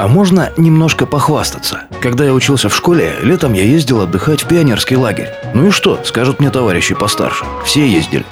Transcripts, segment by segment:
А можно немножко похвастаться? Когда я учился в школе, летом я ездил отдыхать в пионерский лагерь. Ну и что, скажут мне товарищи постарше. Все ездили.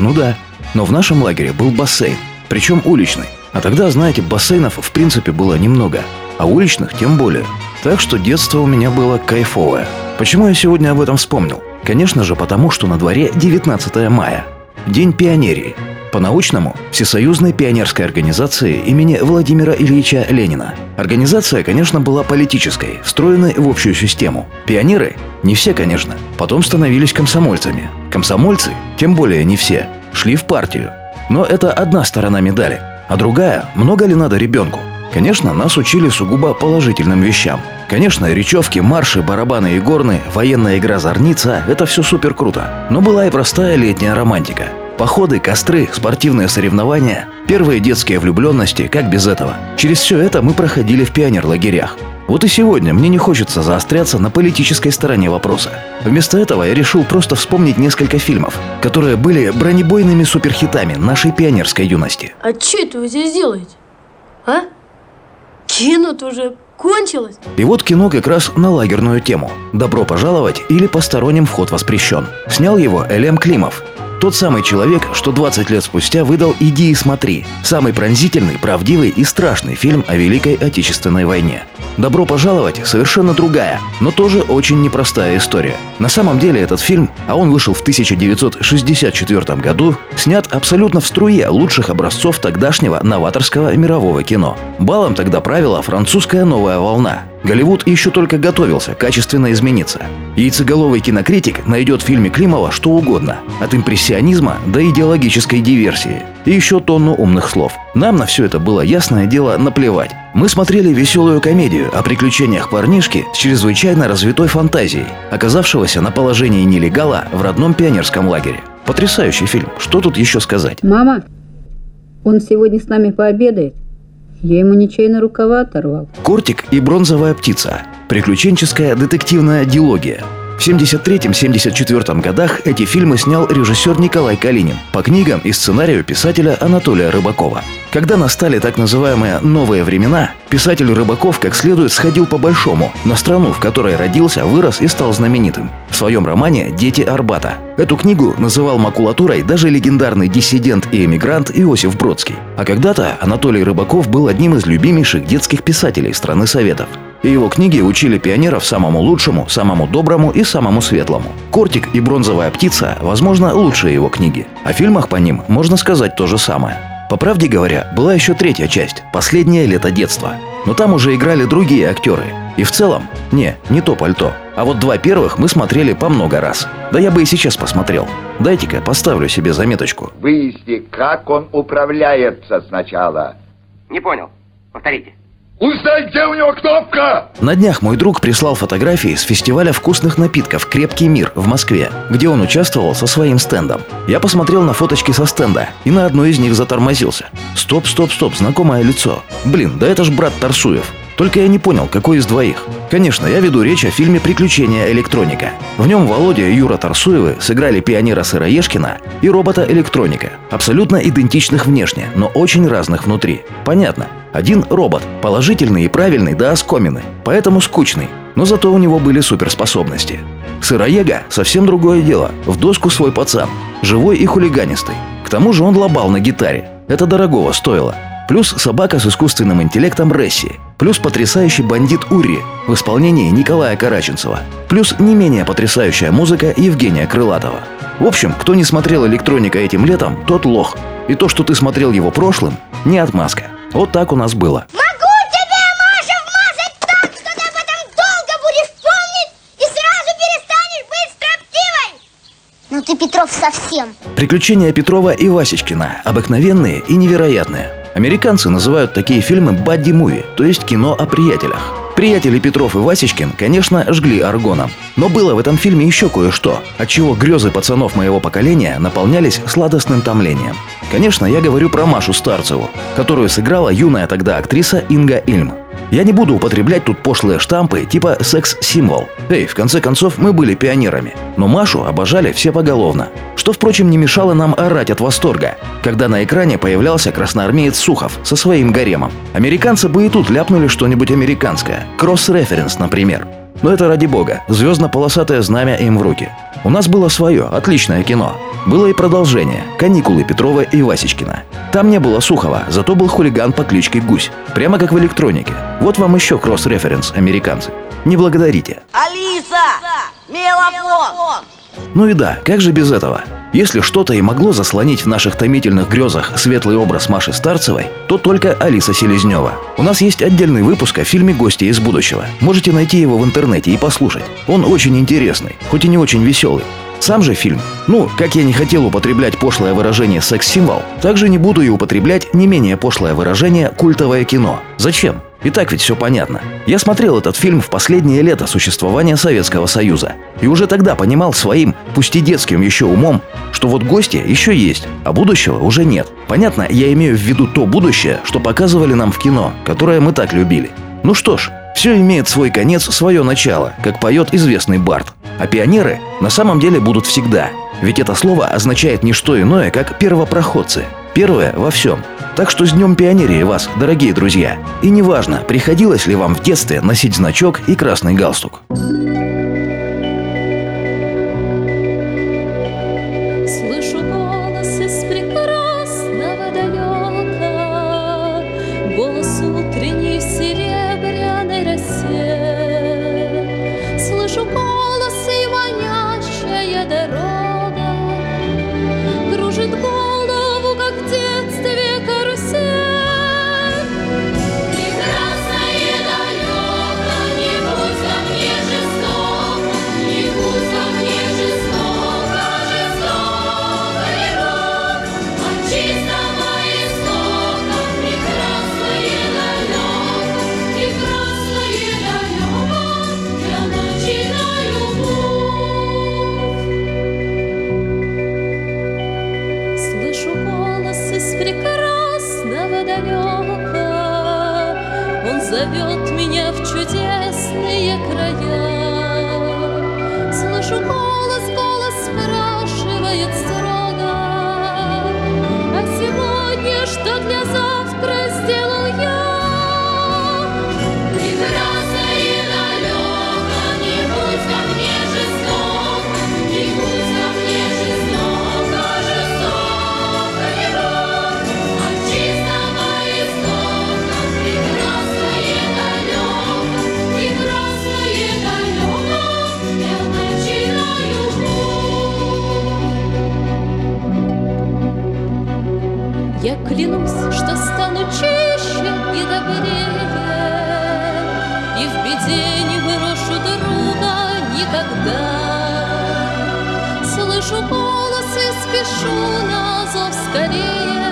Ну да, но в нашем лагере был бассейн, причем уличный. А тогда, знаете, бассейнов в принципе было немного, а уличных тем более. Так что детство у меня было кайфовое. Почему я сегодня об этом вспомнил? Конечно же, потому что на дворе 19 мая. День пионерии. По-научному – Всесоюзной пионерской организации имени Владимира Ильича Ленина. Организация, конечно, была политической, встроенной в общую систему. Пионеры – не все, конечно, потом становились комсомольцами. Комсомольцы, тем более не все, шли в партию. Но это одна сторона медали. А другая – много ли надо ребенку? Конечно, нас учили сугубо положительным вещам. Конечно, речевки, марши, барабаны и горны, военная игра «Зорница» – это все супер круто. Но была и простая летняя романтика – Походы, костры, спортивные соревнования, первые детские влюбленности, как без этого. Через все это мы проходили в пионер-лагерях. Вот и сегодня мне не хочется заостряться на политической стороне вопроса. Вместо этого я решил просто вспомнить несколько фильмов, которые были бронебойными суперхитами нашей пионерской юности. А что это вы здесь делаете? А? Кино-то уже кончилось? И вот кино как раз на лагерную тему. «Добро пожаловать» или «Посторонним вход воспрещен». Снял его Элем Климов, тот самый человек, что 20 лет спустя выдал «Иди и смотри» – самый пронзительный, правдивый и страшный фильм о Великой Отечественной войне. «Добро пожаловать» – совершенно другая, но тоже очень непростая история. На самом деле этот фильм, а он вышел в 1964 году, снят абсолютно в струе лучших образцов тогдашнего новаторского мирового кино. Балом тогда правила французская новая волна, Голливуд еще только готовился качественно измениться. Яйцеголовый кинокритик найдет в фильме Климова что угодно, от импрессионизма до идеологической диверсии. И еще тонну умных слов. Нам на все это было ясное дело наплевать. Мы смотрели веселую комедию о приключениях парнишки с чрезвычайно развитой фантазией, оказавшегося на положении нелегала в родном пионерском лагере. Потрясающий фильм. Что тут еще сказать? Мама, он сегодня с нами пообедает. Я ему нечаянно рукава оторвал. Кортик и бронзовая птица. Приключенческая детективная дилогия. В 73-74 годах эти фильмы снял режиссер Николай Калинин по книгам и сценарию писателя Анатолия Рыбакова. Когда настали так называемые «новые времена», писатель Рыбаков как следует сходил по-большому на страну, в которой родился, вырос и стал знаменитым. В своем романе «Дети Арбата». Эту книгу называл макулатурой даже легендарный диссидент и эмигрант Иосиф Бродский. А когда-то Анатолий Рыбаков был одним из любимейших детских писателей страны Советов и его книги учили пионеров самому лучшему, самому доброму и самому светлому. «Кортик» и «Бронзовая птица» – возможно, лучшие его книги. О фильмах по ним можно сказать то же самое. По правде говоря, была еще третья часть «Последнее лето детства». Но там уже играли другие актеры. И в целом, не, не то пальто. А вот два первых мы смотрели по много раз. Да я бы и сейчас посмотрел. Дайте-ка поставлю себе заметочку. Выясни, как он управляется сначала. Не понял. Повторите. Узнай, где у него кнопка! На днях мой друг прислал фотографии с фестиваля вкусных напитков «Крепкий мир» в Москве, где он участвовал со своим стендом. Я посмотрел на фоточки со стенда и на одной из них затормозился. Стоп, стоп, стоп, знакомое лицо. Блин, да это ж брат Тарсуев. Только я не понял, какой из двоих. Конечно, я веду речь о фильме «Приключения электроника». В нем Володя и Юра Тарсуевы сыграли пионера Сыроежкина и робота-электроника, абсолютно идентичных внешне, но очень разных внутри. Понятно. Один робот, положительный и правильный до оскомины, поэтому скучный, но зато у него были суперспособности. Сыроега – совсем другое дело, в доску свой пацан, живой и хулиганистый. К тому же он лобал на гитаре, это дорогого стоило – Плюс собака с искусственным интеллектом Ресси. Плюс потрясающий бандит Ури в исполнении Николая Караченцева. Плюс не менее потрясающая музыка Евгения Крылатова. В общем, кто не смотрел «Электроника» этим летом, тот лох. И то, что ты смотрел его прошлым, не отмазка. Вот так у нас было. Могу тебе, Маша, вмазать так, что ты об этом долго будешь помнить и сразу перестанешь быть строптивой! Ну ты, Петров, совсем. Приключения Петрова и Васечкина обыкновенные и невероятные. Американцы называют такие фильмы «бадди-муви», то есть кино о приятелях. Приятели Петров и Васечкин, конечно, жгли аргоном. Но было в этом фильме еще кое-что, от чего грезы пацанов моего поколения наполнялись сладостным томлением. Конечно, я говорю про Машу Старцеву, которую сыграла юная тогда актриса Инга Ильм. Я не буду употреблять тут пошлые штампы типа секс-символ. Эй, в конце концов, мы были пионерами. Но Машу обожали все поголовно. Что, впрочем, не мешало нам орать от восторга, когда на экране появлялся красноармеец Сухов со своим гаремом. Американцы бы и тут ляпнули что-нибудь американское. Кросс-референс, например. Но это ради бога, звездно-полосатое знамя им в руки. У нас было свое, отличное кино. Было и продолжение «Каникулы» Петрова и Васечкина. Там не было Сухова, зато был хулиган по кличке Гусь. Прямо как в электронике. Вот вам еще кросс-референс, американцы. Не благодарите. Алиса! Мелофон! Ну и да, как же без этого? Если что-то и могло заслонить в наших томительных грезах светлый образ Маши Старцевой, то только Алиса Селезнева. У нас есть отдельный выпуск о фильме «Гости из будущего». Можете найти его в интернете и послушать. Он очень интересный, хоть и не очень веселый. Сам же фильм. Ну, как я не хотел употреблять пошлое выражение «секс-символ», также не буду и употреблять не менее пошлое выражение «культовое кино». Зачем? И так ведь все понятно. Я смотрел этот фильм в последнее лето существования Советского Союза. И уже тогда понимал своим, пусть и детским еще умом, что вот гости еще есть, а будущего уже нет. Понятно, я имею в виду то будущее, что показывали нам в кино, которое мы так любили. Ну что ж, все имеет свой конец, свое начало, как поет известный Барт. А пионеры на самом деле будут всегда. Ведь это слово означает не что иное, как первопроходцы. Первое во всем. Так что с Днем Пионерии вас, дорогие друзья. И неважно, приходилось ли вам в детстве носить значок и красный галстук. Что стану чище и добрее, И в беде не брошу друга никогда. Слышу голос и спешу на зов скорее,